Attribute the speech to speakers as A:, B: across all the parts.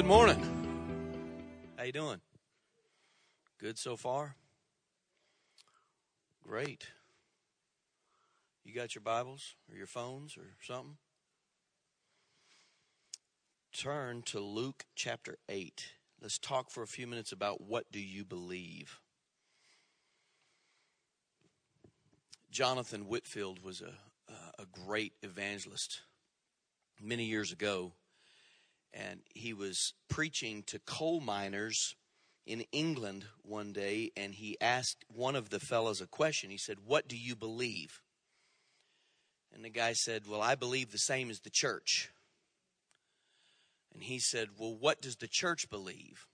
A: Good morning. How you doing? Good so far? Great. You got your Bibles or your phones or something? Turn to Luke chapter 8. Let's talk for a few minutes about what do you believe? Jonathan Whitfield was a, a great evangelist many years ago, and he was preaching to coal miners in England one day, and he asked one of the fellows a question. He said, What do you believe? And the guy said, Well, I believe the same as the church. And he said, Well, what does the church believe?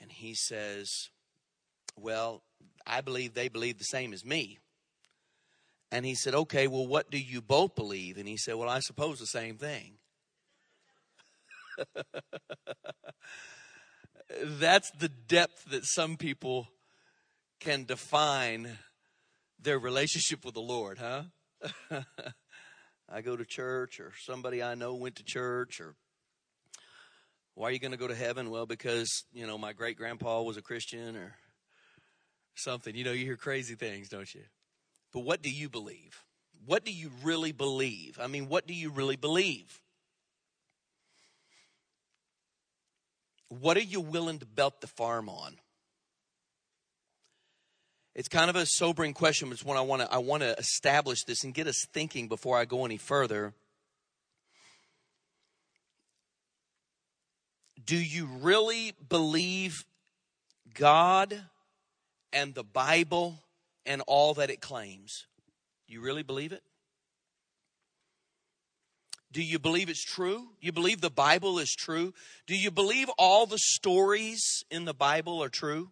A: And he says, Well, I believe they believe the same as me. And he said, Okay, well, what do you both believe? And he said, Well, I suppose the same thing. That's the depth that some people can define their relationship with the Lord, huh? I go to church, or somebody I know went to church, or why are you going to go to heaven? Well, because, you know, my great grandpa was a Christian, or something. You know, you hear crazy things, don't you? But what do you believe? What do you really believe? I mean, what do you really believe? What are you willing to belt the farm on? It's kind of a sobering question, but it's one I want to I want to establish this and get us thinking before I go any further. Do you really believe God and the Bible and all that it claims? You really believe it? Do you believe it's true? You believe the Bible is true? Do you believe all the stories in the Bible are true?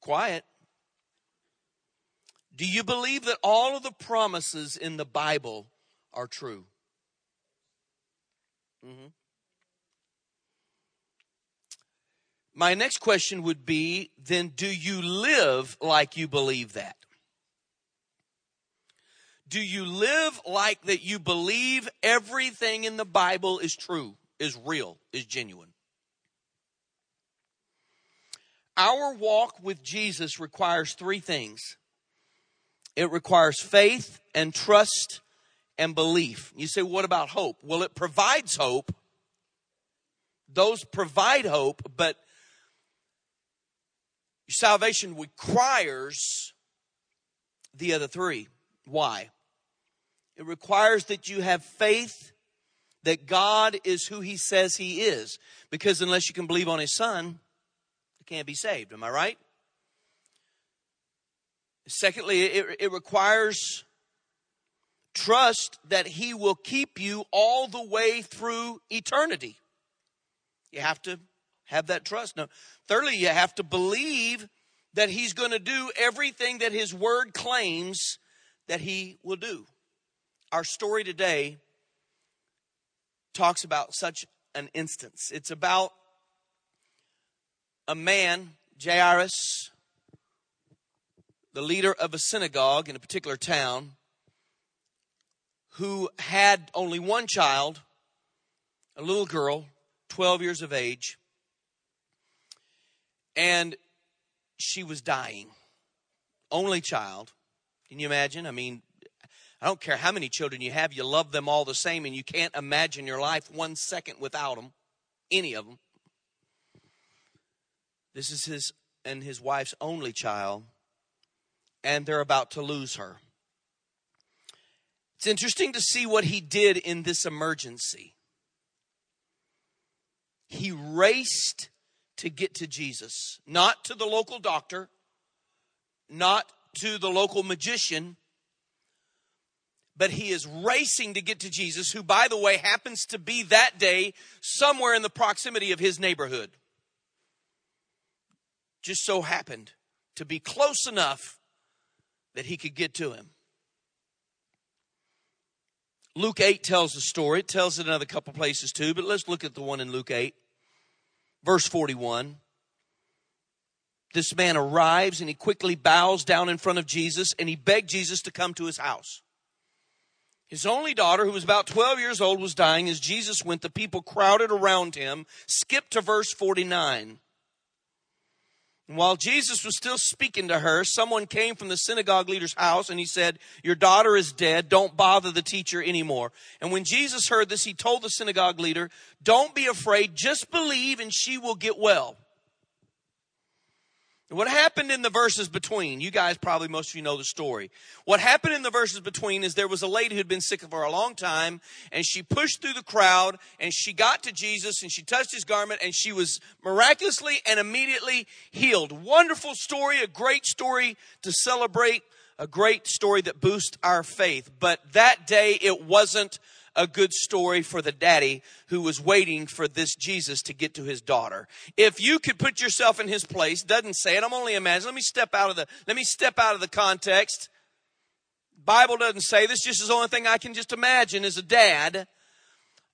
A: Quiet. Do you believe that all of the promises in the Bible are true? Mm-hmm. My next question would be then, do you live like you believe that? Do you live like that you believe everything in the Bible is true, is real, is genuine? Our walk with Jesus requires three things it requires faith and trust and belief. You say, what about hope? Well, it provides hope. Those provide hope, but salvation requires the other three. Why? It requires that you have faith that God is who He says He is. Because unless you can believe on His Son, you can't be saved. Am I right? Secondly, it, it requires trust that He will keep you all the way through eternity. You have to have that trust. Now, thirdly, you have to believe that He's going to do everything that His Word claims that He will do. Our story today talks about such an instance. It's about a man, Jairus, the leader of a synagogue in a particular town, who had only one child, a little girl, 12 years of age, and she was dying. Only child. Can you imagine? I mean, I don't care how many children you have, you love them all the same, and you can't imagine your life one second without them, any of them. This is his and his wife's only child, and they're about to lose her. It's interesting to see what he did in this emergency. He raced to get to Jesus, not to the local doctor, not to the local magician, but he is racing to get to Jesus, who, by the way, happens to be that day somewhere in the proximity of his neighborhood. Just so happened to be close enough that he could get to him. Luke 8 tells the story. It tells it in another couple places too, but let's look at the one in Luke 8. Verse 41. This man arrives and he quickly bows down in front of Jesus and he begged Jesus to come to his house. His only daughter, who was about 12 years old, was dying. As Jesus went, the people crowded around him. Skip to verse 49. And while Jesus was still speaking to her, someone came from the synagogue leader's house and he said, Your daughter is dead. Don't bother the teacher anymore. And when Jesus heard this, he told the synagogue leader, Don't be afraid. Just believe and she will get well. What happened in the verses between, you guys probably, most of you know the story. What happened in the verses between is there was a lady who'd been sick for a long time and she pushed through the crowd and she got to Jesus and she touched his garment and she was miraculously and immediately healed. Wonderful story, a great story to celebrate, a great story that boosts our faith. But that day it wasn't a good story for the daddy who was waiting for this Jesus to get to his daughter. If you could put yourself in his place, doesn't say it, I'm only imagining. Let me step out of the, let me step out of the context. Bible doesn't say this, just is the only thing I can just imagine as a dad.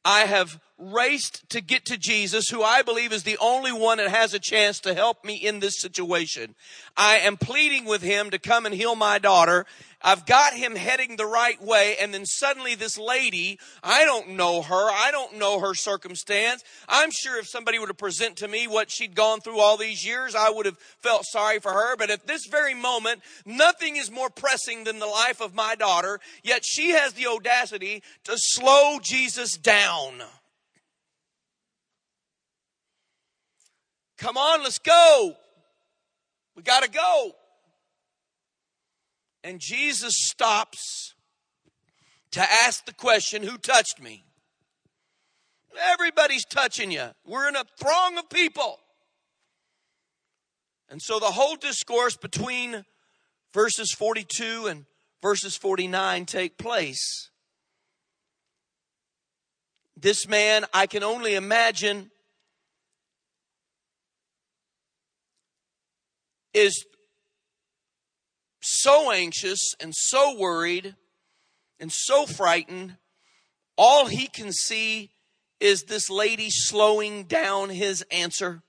A: I have raced to get to Jesus, who I believe is the only one that has a chance to help me in this situation. I am pleading with him to come and heal my daughter. I've got him heading the right way, and then suddenly this lady, I don't know her, I don't know her circumstance. I'm sure if somebody would have presented to me what she'd gone through all these years, I would have felt sorry for her. But at this very moment, nothing is more pressing than the life of my daughter, yet she has the audacity to slow Jesus down. Come on, let's go. We got to go. And Jesus stops to ask the question, Who touched me? Everybody's touching you. We're in a throng of people. And so the whole discourse between verses 42 and verses 49 take place. This man, I can only imagine, is so anxious and so worried and so frightened, all he can see is this lady slowing down his answer.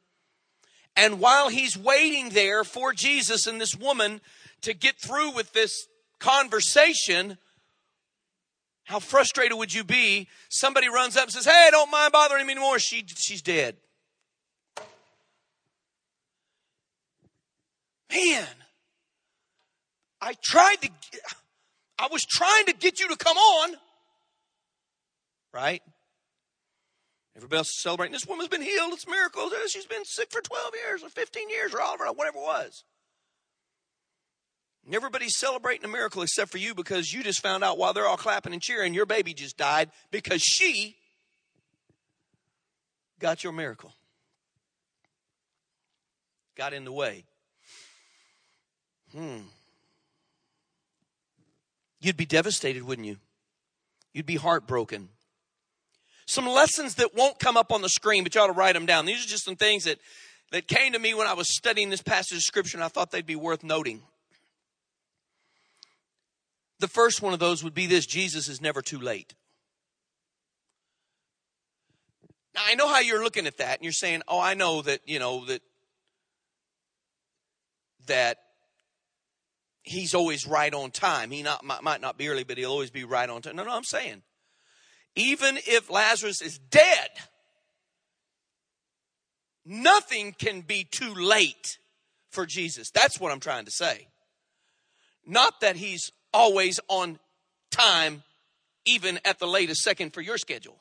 A: And while he's waiting there for Jesus and this woman to get through with this conversation, how frustrated would you be? Somebody runs up and says, Hey, don't mind bothering me anymore. She, she's dead. Man, I tried to, I was trying to get you to come on. Right? Everybody else is celebrating. This woman's been healed. It's miracles. Uh, she's been sick for 12 years or 15 years or whatever, whatever it was. And everybody's celebrating a miracle except for you because you just found out while they're all clapping and cheering, your baby just died because she got your miracle. Got in the way. Hmm. You'd be devastated, wouldn't you? You'd be heartbroken. Some lessons that won't come up on the screen, but you ought to write them down. These are just some things that, that came to me when I was studying this passage of scripture, and I thought they'd be worth noting. The first one of those would be this Jesus is never too late. Now, I know how you're looking at that, and you're saying, oh, I know that, you know, that, that he's always right on time. He not, might not be early, but he'll always be right on time. No, no, I'm saying, even if Lazarus is dead, nothing can be too late for Jesus. That's what I'm trying to say. Not that he's always on time, even at the latest second for your schedule.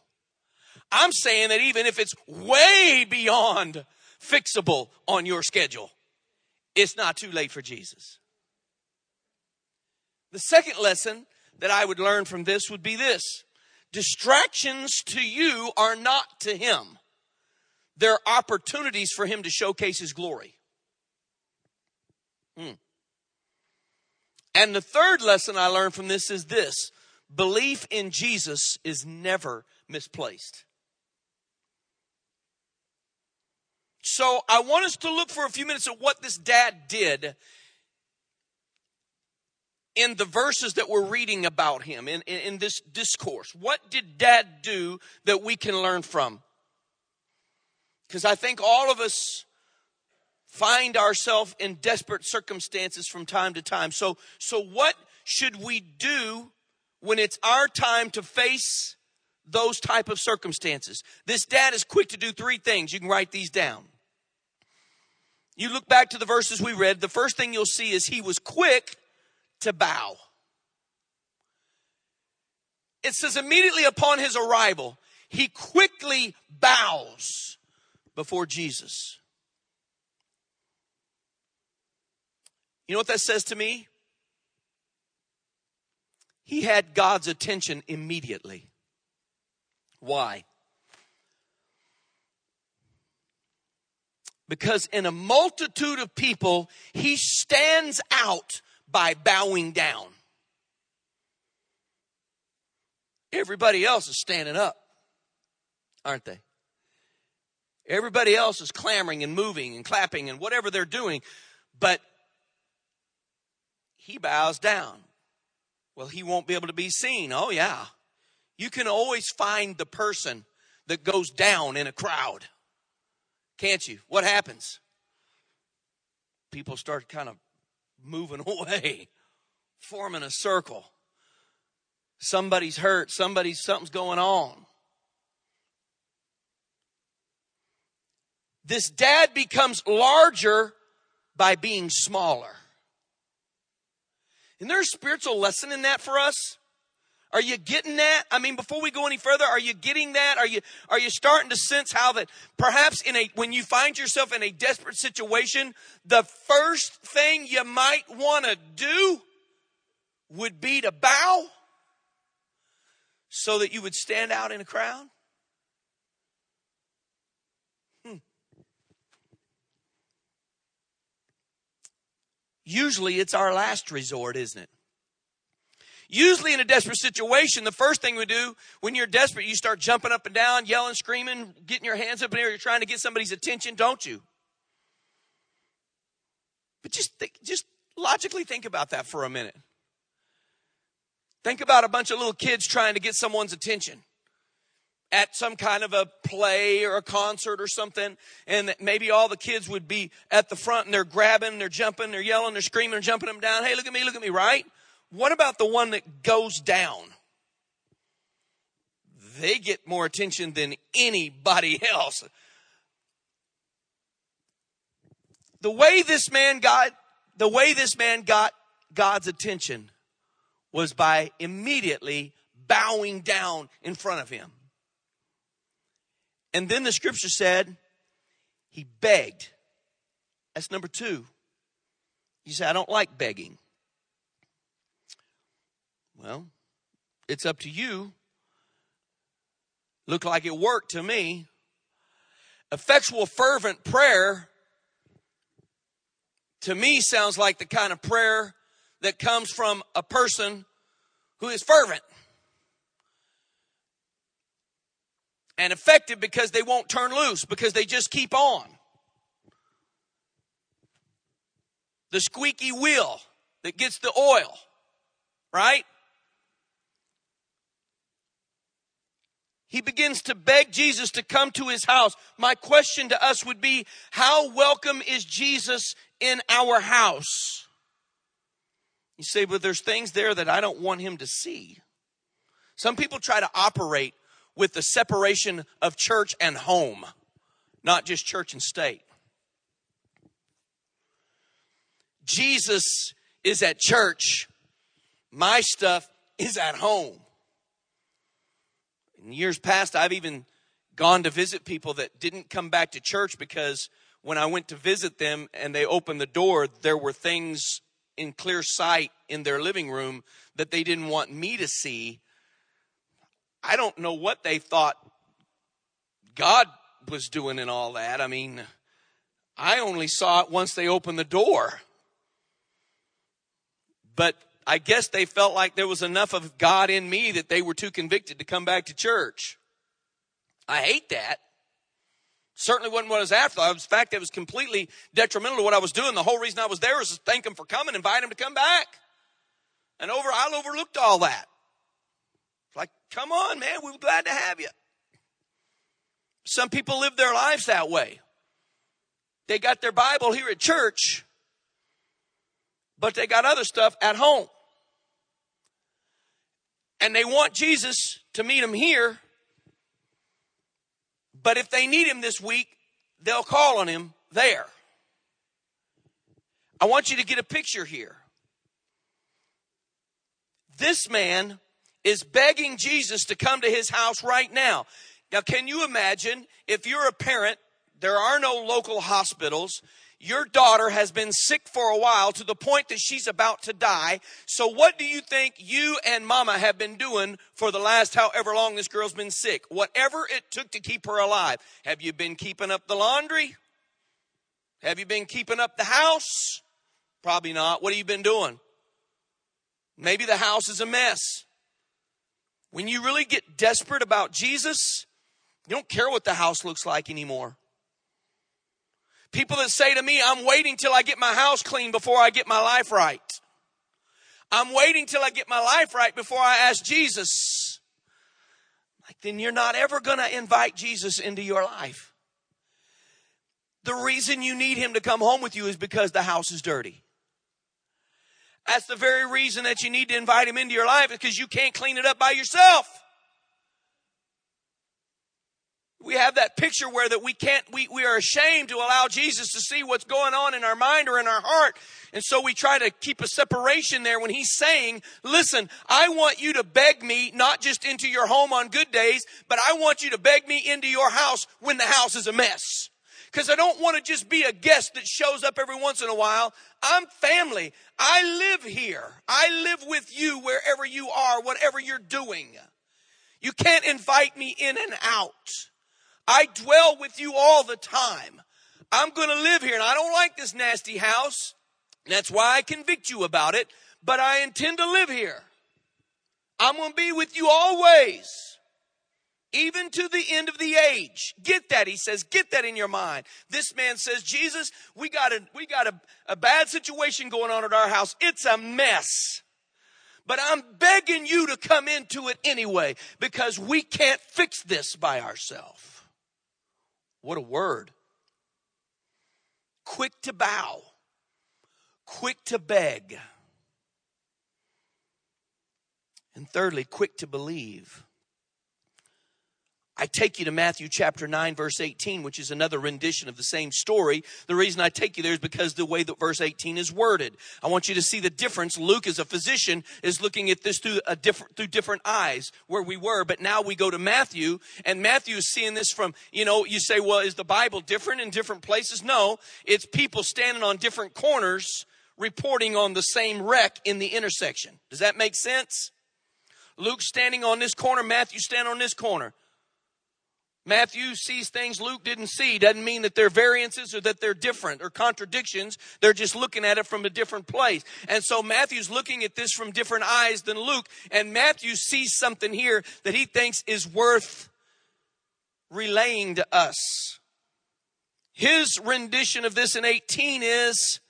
A: I'm saying that even if it's way beyond fixable on your schedule, it's not too late for Jesus. The second lesson that I would learn from this would be this distractions to you are not to him, they're opportunities for him to showcase his glory. Hmm. And the third lesson I learned from this is this belief in Jesus is never misplaced. So I want us to look for a few minutes at what this dad did in the verses that we're reading about him in, in, in, this discourse. What did dad do that we can learn from? Because I think all of us find ourselves in desperate circumstances from time to time. So, so what should we do when it's our time to face those type of circumstances. This dad is quick to do three things. You can write these down. You look back to the verses we read, the first thing you'll see is he was quick to bow. It says immediately upon his arrival, he quickly bows before Jesus. You know what that says to me? He had God's attention immediately. Why? Because in a multitude of people, he stands out by bowing down. Everybody else is standing up, aren't they? Everybody else is clamoring and moving and clapping and whatever they're doing, but he bows down. Well, he won't be able to be seen. Oh, yeah. You can always find the person that goes down in a crowd, can't you? What happens? People start kind of moving away, forming a circle. Somebody's hurt, somebody's something's going on. This dad becomes larger by being smaller. Isn't there a spiritual lesson in that for us? Are you getting that? I mean, before we go any further, are you getting that? Are you, are you starting to sense how that perhaps in a, when you find yourself in a desperate situation, the first thing you might want to do would be to bow so that you would stand out in a crowd? Hmm. Usually it's our last resort, isn't it? Usually in a desperate situation, the first thing we do when you're desperate, you start jumping up and down, yelling, screaming, getting your hands up in the air. You're trying to get somebody's attention, don't you? But just think, just logically think about that for a minute. Think about a bunch of little kids trying to get someone's attention at some kind of a play or a concert or something, and maybe all the kids would be at the front and they're grabbing, they're jumping, they're yelling, they're screaming, they're jumping them down. Hey, look at me, look at me, right? What about the one that goes down? They get more attention than anybody else. The way this man got, the way this man got God's attention was by immediately bowing down in front of him. And then the scripture said he begged. That's number two. You say, I don't like begging. Well, it's up to you. Looked like it worked to me. Effectual, fervent prayer to me sounds like the kind of prayer that comes from a person who is fervent and effective because they won't turn loose, because they just keep on. The squeaky wheel that gets the oil, right? He begins to beg Jesus to come to his house. My question to us would be, how welcome is Jesus in our house? You say, but there's things there that I don't want him to see. Some people try to operate with the separation of church and home, not just church and state. Jesus is at church. My stuff is at home. In years past, I've even gone to visit people that didn't come back to church because when I went to visit them and they opened the door, there were things in clear sight in their living room that they didn't want me to see. I don't know what they thought God was doing and all that. I mean, I only saw it once they opened the door. But I guess they felt like there was enough of God in me that they were too convicted to come back to church. I hate that. Certainly wasn't what I was after. In fact, it was completely detrimental to what I was doing. The whole reason I was there was to thank him for coming, invite him to come back. And over, I overlooked all that. Like, come on, man, we are glad to have you. Some people live their lives that way. They got their Bible here at church, but they got other stuff at home. and they want Jesus to meet them here. But if they need him this week, they'll call on him there. I want you to get a picture here. This man is begging Jesus to come to his house right now. Now, can you imagine if you're a parent, there are no local hospitals, your daughter has been sick for a while to the point that she's about to die. So what do you think you and mama have been doing for the last however long this girl's been sick? Whatever it took to keep her alive. Have you been keeping up the laundry? Have you been keeping up the house? Probably not. What have you been doing? Maybe the house is a mess. When you really get desperate about Jesus, you don't care what the house looks like anymore. People that say to me, I'm waiting till I get my house clean before I get my life right. I'm waiting till I get my life right before I ask Jesus. Like, then you're not ever going to invite Jesus into your life. The reason you need him to come home with you is because the house is dirty. That's the very reason that you need to invite him into your life is because you can't clean it up by yourself we have that picture where that we can't we, we are ashamed to allow jesus to see what's going on in our mind or in our heart and so we try to keep a separation there when he's saying listen i want you to beg me not just into your home on good days but i want you to beg me into your house when the house is a mess because I don't want to just be a guest that shows up every once in a while. I'm family. I live here. I live with you wherever you are, whatever you're doing. You can't invite me in and out. I dwell with you all the time. I'm going to live here and I don't like this nasty house. That's why I convict you about it, but I intend to live here. I'm going to be with you always, even to the end of the age. Get that, he says. Get that in your mind. This man says, Jesus, we got a, we got a, a bad situation going on at our house. It's a mess. But I'm begging you to come into it anyway because we can't fix this by ourselves. What a word. Quick to bow, quick to beg. And thirdly, quick to believe. I take you to Matthew chapter 9, verse 18, which is another rendition of the same story. The reason I take you there is because the way that verse 18 is worded. I want you to see the difference. Luke, as a physician, is looking at this through a different, through different eyes where we were, but now we go to Matthew, and Matthew is seeing this from, you know, you say, well, is the Bible different in different places? No, it's people standing on different corners reporting on the same wreck in the intersection. Does that make sense? Luke standing on this corner, Matthew standing on this corner. Matthew sees things Luke didn't see. Doesn't mean that they're variances or that they're different or contradictions. They're just looking at it from a different place. And so Matthew's looking at this from different eyes than Luke. And Matthew sees something here that he thinks is worth relaying to us. His rendition of this in 18 is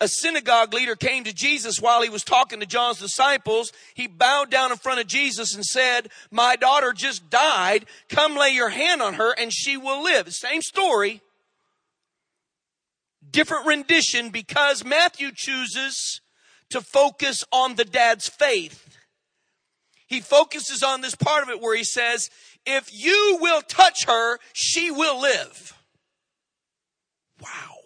A: a synagogue leader came to Jesus while he was talking to John's disciples. He bowed down in front of Jesus and said, My daughter just died. Come lay your hand on her and she will live. Same story. Different rendition because Matthew chooses to focus on the dad's faith. He focuses on this part of it where he says, If you will touch her, she will live. Wow.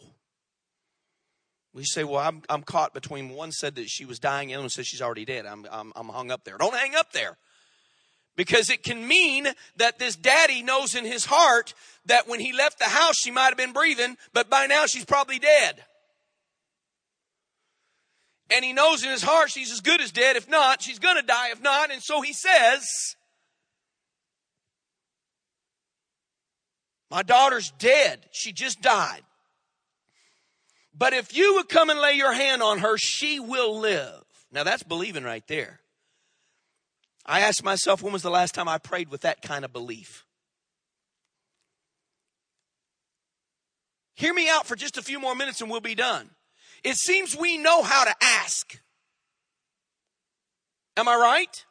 A: We say, well, I'm, I'm caught between one said that she was dying and one said she's already dead. I'm, I'm, I'm hung up there. Don't hang up there. Because it can mean that this daddy knows in his heart that when he left the house, she might have been breathing, but by now she's probably dead. And he knows in his heart she's as good as dead. If not, she's going to die. If not, and so he says, My daughter's dead. She just died. But if you would come and lay your hand on her, she will live. Now that's believing right there. I asked myself, when was the last time I prayed with that kind of belief? Hear me out for just a few more minutes and we'll be done. It seems we know how to ask. Am I right?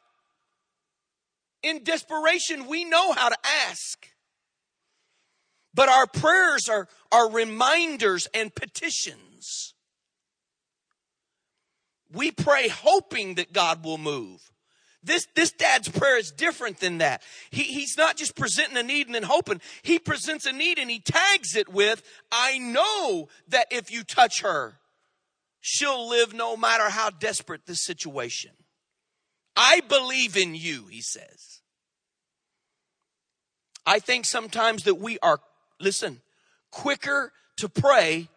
A: In desperation, we know how to ask. But our prayers are, are reminders and petitions. We pray hoping that God will move. This, this dad's prayer is different than that. He, he's not just presenting a need and then hoping. He presents a need and he tags it with, I know that if you touch her, she'll live no matter how desperate this situation. I believe in you, he says. I think sometimes that we are, listen, quicker to pray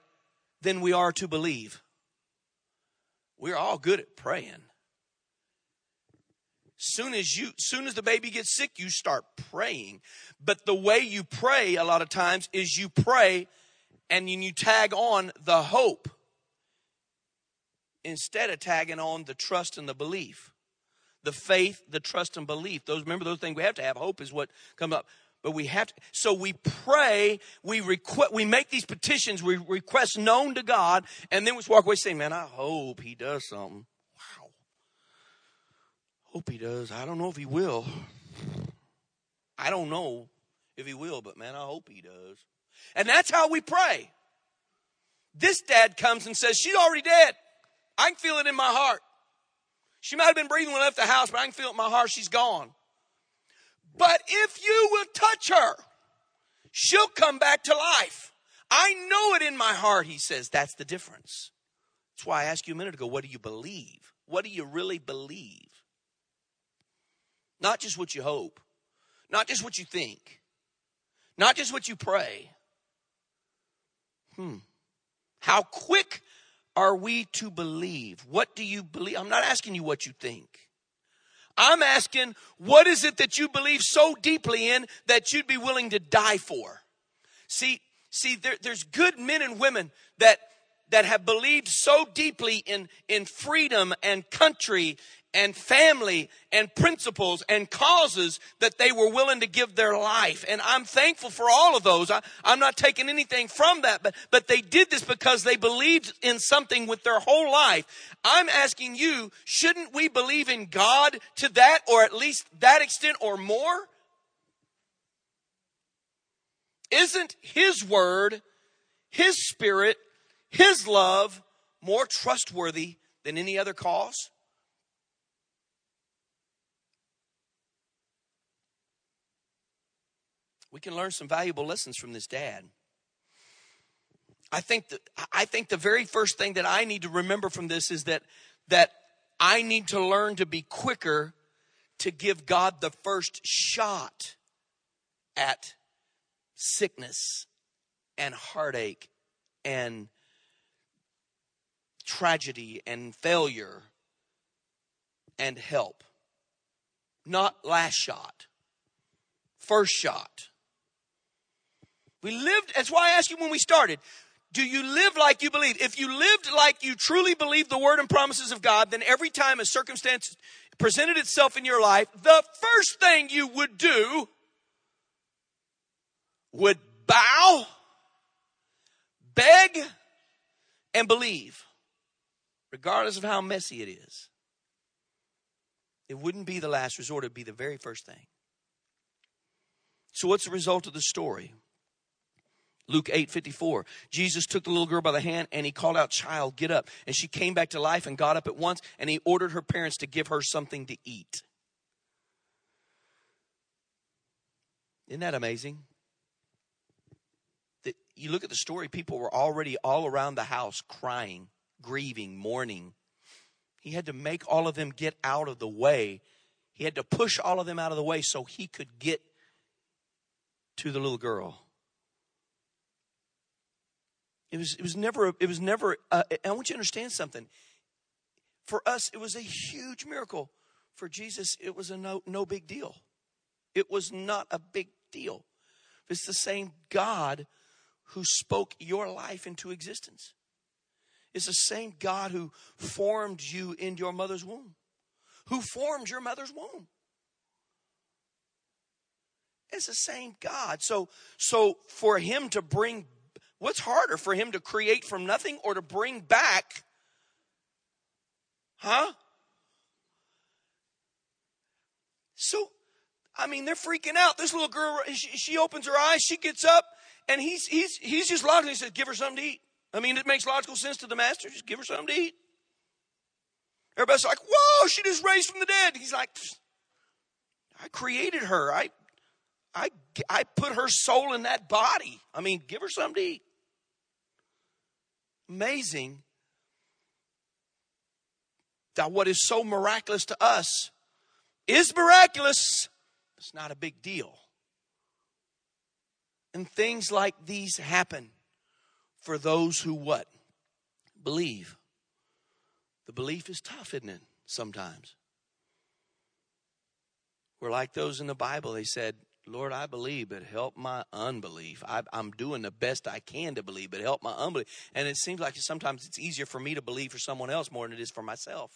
A: than we are to believe. We're all good at praying. Soon as you, soon as the baby gets sick, you start praying. But the way you pray a lot of times is you pray and you tag on the hope instead of tagging on the trust and the belief. The faith, the trust and belief. Those remember those things we have to have. Hope is what comes up. But we have to, so we pray, we request, we make these petitions, we request known to God, and then we walk away saying, man, I hope he does something. Wow. Hope he does. I don't know if he will. I don't know if he will, but man, I hope he does. And that's how we pray. This dad comes and says, she's already dead. I can feel it in my heart. She might have been breathing when I left the house, but I can feel it in my heart. She's gone. But if you will touch her, she'll come back to life. I know it in my heart, he says. That's the difference. That's why I asked you a minute ago, what do you believe? What do you really believe? Not just what you hope, not just what you think, not just what you pray. Hmm. How quick are we to believe? What do you believe? I'm not asking you what you think. I'm asking, what is it that you believe so deeply in that you'd be willing to die for? See, see, there, there's good men and women that that have believed so deeply in, in freedom and country and family and principles and causes that they were willing to give their life. And I'm thankful for all of those. I, am not taking anything from that, but, but they did this because they believed in something with their whole life. I'm asking you, shouldn't we believe in God to that or at least that extent or more? Isn't His Word, His Spirit, His love more trustworthy than any other cause? We can learn some valuable lessons from this dad. I think that I think the very first thing that I need to remember from this is that that I need to learn to be quicker to give God the first shot at sickness and heartache and tragedy and failure and help. Not last shot, first shot. We lived, that's why I asked you when we started. Do you live like you believe? If you lived like you truly believe the word and promises of God, then every time a circumstance presented itself in your life, the first thing you would do would bow, beg, and believe, regardless of how messy it is. It wouldn't be the last resort, it would be the very first thing. So, what's the result of the story? Luke 8 54. Jesus took the little girl by the hand and he called out, Child, get up. And she came back to life and got up at once and he ordered her parents to give her something to eat. Isn't that amazing? That you look at the story, people were already all around the house crying, grieving, mourning. He had to make all of them get out of the way. He had to push all of them out of the way so he could get to the little girl. It was, it was never, it was never, uh, I want you to understand something. For us, it was a huge miracle. For Jesus, it was a no, no big deal. It was not a big deal. It's the same God who spoke your life into existence. It's the same God who formed you in your mother's womb, who formed your mother's womb. It's the same God. So, so for him to bring What's harder for him to create from nothing or to bring back? Huh? So, I mean, they're freaking out. This little girl, she, she opens her eyes, she gets up, and he's he's he's just logical. He says, "Give her something to eat." I mean, it makes logical sense to the master. Just give her something to eat. Everybody's like, whoa, she just raised from the dead. He's like, I created her. I, I, I put her soul in that body. I mean, give her something to eat. Amazing that what is so miraculous to us is miraculous. It's not a big deal. And things like these happen for those who what? Believe. The belief is tough, isn't it? Sometimes. We're like those in the Bible. They said, Lord, I believe, but help my unbelief. I, am doing the best I can to believe, but help my unbelief. And it seems like sometimes it's easier for me to believe for someone else more than it is for myself.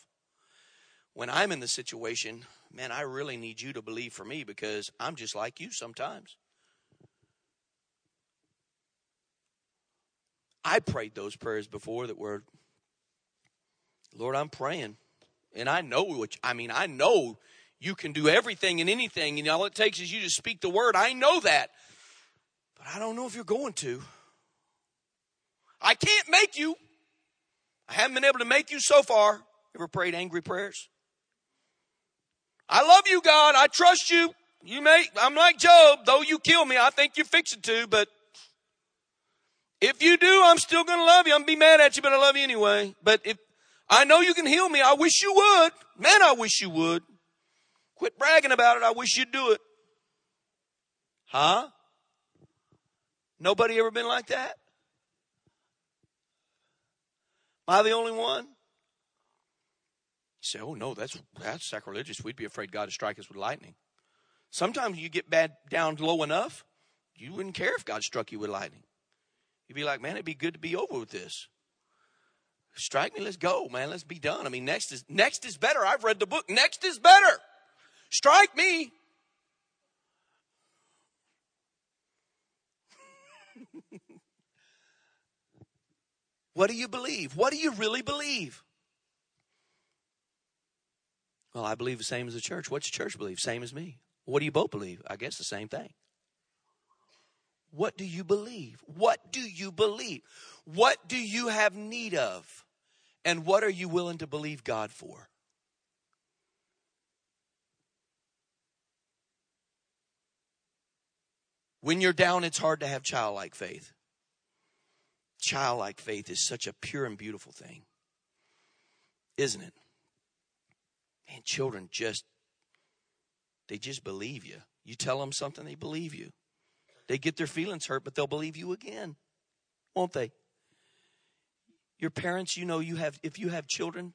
A: When I'm in the situation, man, I really need you to believe for me because I'm just like you sometimes. I prayed those prayers before that were, Lord, I'm praying. And I know which, I mean, I know you can do everything and anything, and all it takes is you to speak the word. I know that. But I don't know if you're going to. I can't make you. I haven't been able to make you so far. Ever prayed angry prayers? I love you, God. I trust you. You may, I'm like Job, though you kill me, I think you're fixing to, but if you do, I'm still going to love you. I'm going to be mad at you, but I love you anyway. But if I know you can heal me, I wish you would. Man, I wish you would. Quit bragging about it. I wish you'd do it. Huh? Nobody ever been like that? Am I the only one? You say, oh no, that's that's sacrilegious. We'd be afraid God to strike us with lightning. Sometimes you get bad down low enough, you wouldn't care if God struck you with lightning. You'd be like, man, it'd be good to be over with this. Strike me, let's go, man. Let's be done. I mean, next is next is better. I've read the book. Next is better. Strike me. what do you believe? What do you really believe? Well, I believe the same as the church. What's the church believe? Same as me. What do you both believe? I guess the same thing. What do you believe? What do you believe? What do you have need of? And what are you willing to believe God for? When you're down, it's hard to have childlike faith. Childlike faith is such a pure and beautiful thing, isn't it? And children just, they just believe you. You tell them something, they believe you. They get their feelings hurt, but they'll believe you again, won't they? Your parents, you know, you have, if you have children,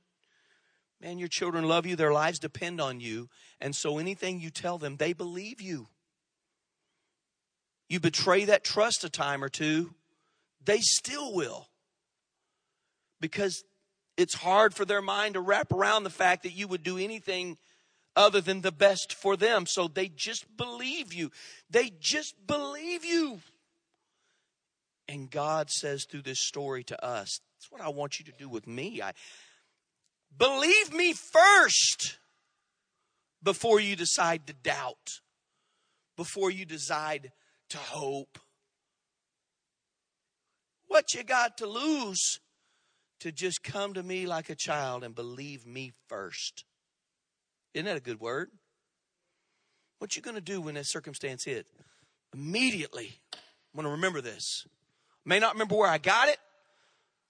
A: man, your children love you, their lives depend on you. And so anything you tell them, they believe you. You betray that trust a time or two, they still will. Because it's hard for their mind to wrap around the fact that you would do anything other than the best for them. So they just believe you. They just believe you. And God says through this story to us, that's what I want you to do with me. I believe me first before you decide to doubt, before you decide to hope. What you got to lose to just come to me like a child and believe me first? Isn't that a good word? What you going to do when that circumstance hit? Immediately, I'm going to remember this. May not remember where I got it.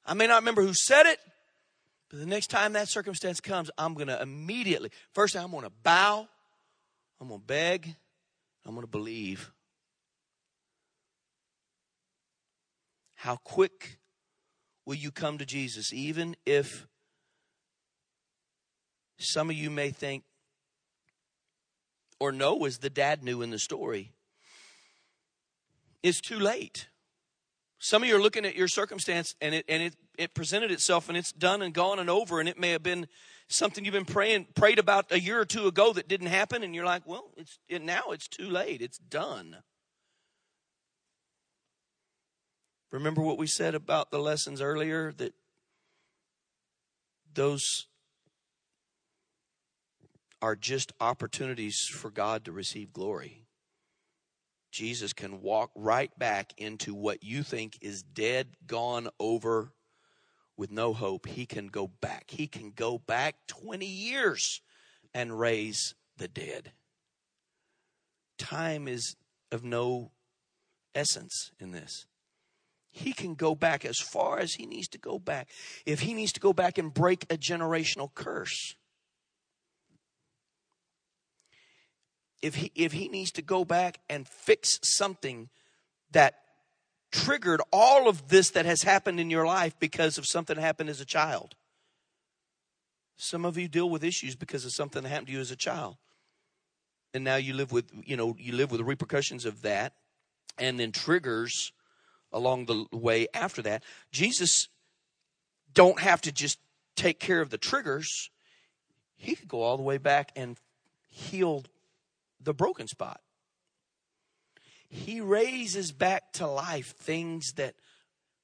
A: I may not remember who said it. But the next time that circumstance comes, I'm going to immediately, first I'm going to bow. I'm going to beg. I'm going to believe. How quick will you come to Jesus, even if some of you may think, or know as the dad knew in the story, it's too late. Some of you are looking at your circumstance and it and it, it presented itself and it's done and gone and over and it may have been something you've been praying prayed about a year or two ago that didn't happen and you're like, well, it's it, now it's too late. It's done. Remember what we said about the lessons earlier that those are just opportunities for God to receive glory. Jesus can walk right back into what you think is dead, gone over, with no hope, he can go back. He can go back 20 years and raise the dead. Time is of no essence in this. He can go back as far as he needs to go back. If he needs to go back and break a generational curse, if he, if he needs to go back and fix something that triggered all of this that has happened in your life because of something that happened as a child. Some of you deal with issues because of something that happened to you as a child. And now you live with, you know, you live with the repercussions of that and then triggers along the way after that. Jesus don't have to just take care of the triggers. He could go all the way back and heal the broken spot. He raises back to life things that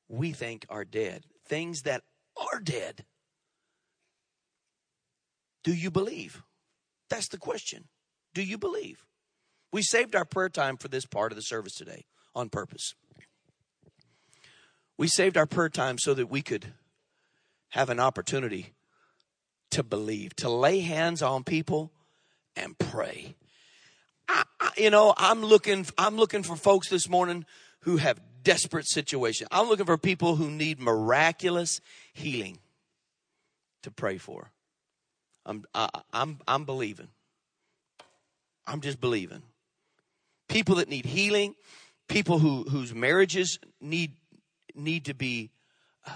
A: we think are dead, things that are dead. Do you believe? That's the question. Do you believe? We saved our prayer time for this part of the service today on purpose. We saved our prayer time so that we could have an opportunity to believe, to lay hands on people and pray. I, I, you know, I'm looking, I'm looking for folks this morning who have desperate situations. I'm looking for people who need miraculous healing to pray for. I'm, I, I'm, I'm believing. I'm just believing. People that need healing, people who whose marriages need need to be uh,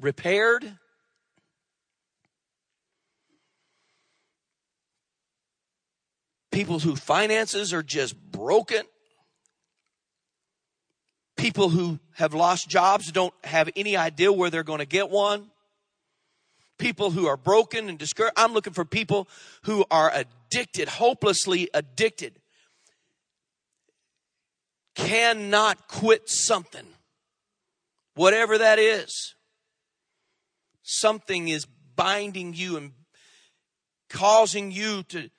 A: repaired. People whose finances are just broken, people who have lost jobs don't have any idea where they're going to get one, people who are broken and discouraged. I'm looking for people who are addicted, hopelessly addicted, cannot quit something, whatever that is. Something is binding you and causing you to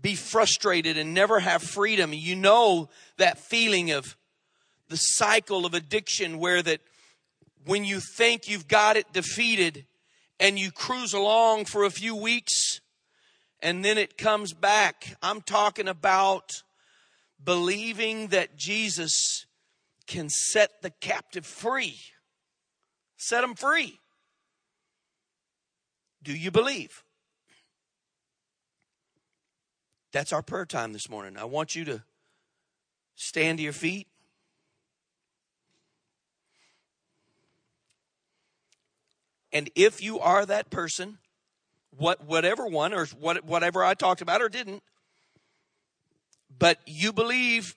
A: be frustrated and never have freedom. You know that feeling of the cycle of addiction where that when you think you've got it defeated and you cruise along for a few weeks and then it comes back. I'm talking about believing that Jesus can set the captive free. Set them free. Do you believe? That's our prayer time this morning. I want you to stand to your feet. And if you are that person, what whatever one or what, whatever I talked about or didn't, but you believe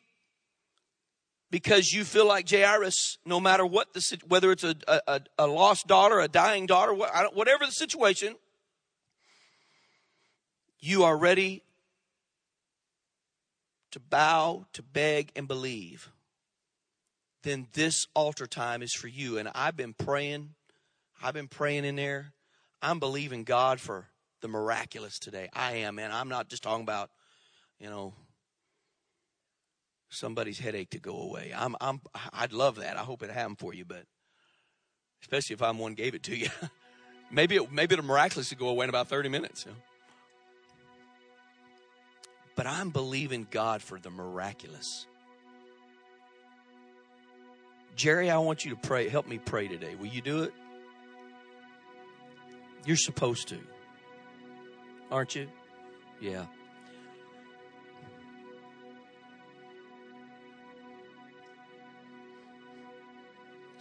A: because you feel like Jairus, no matter what the whether it's a, a, a lost daughter, a dying daughter, whatever the situation, you are ready to bow, to beg, and believe, then this altar time is for you. And I've been praying, I've been praying in there. I'm believing God for the miraculous today. I am, and I'm not just talking about, you know, somebody's headache to go away. I'm, I'm, I'd love that. I hope it happened for you, but especially if I'm one gave it to you. maybe it, maybe it'll miraculously go away in about 30 minutes. But I'm believing God for the miraculous. Jerry, I want you to pray. Help me pray today. Will you do it? You're supposed to. Aren't you? Yeah.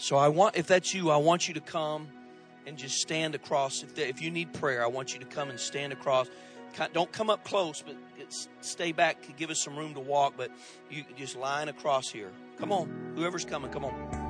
A: So I want, if that's you, I want you to come and just stand across. If, if you need prayer, I want you to come and stand across. Don't come up close, but stay back. Give us some room to walk, but you just line across here. Come on. Whoever's coming, come on.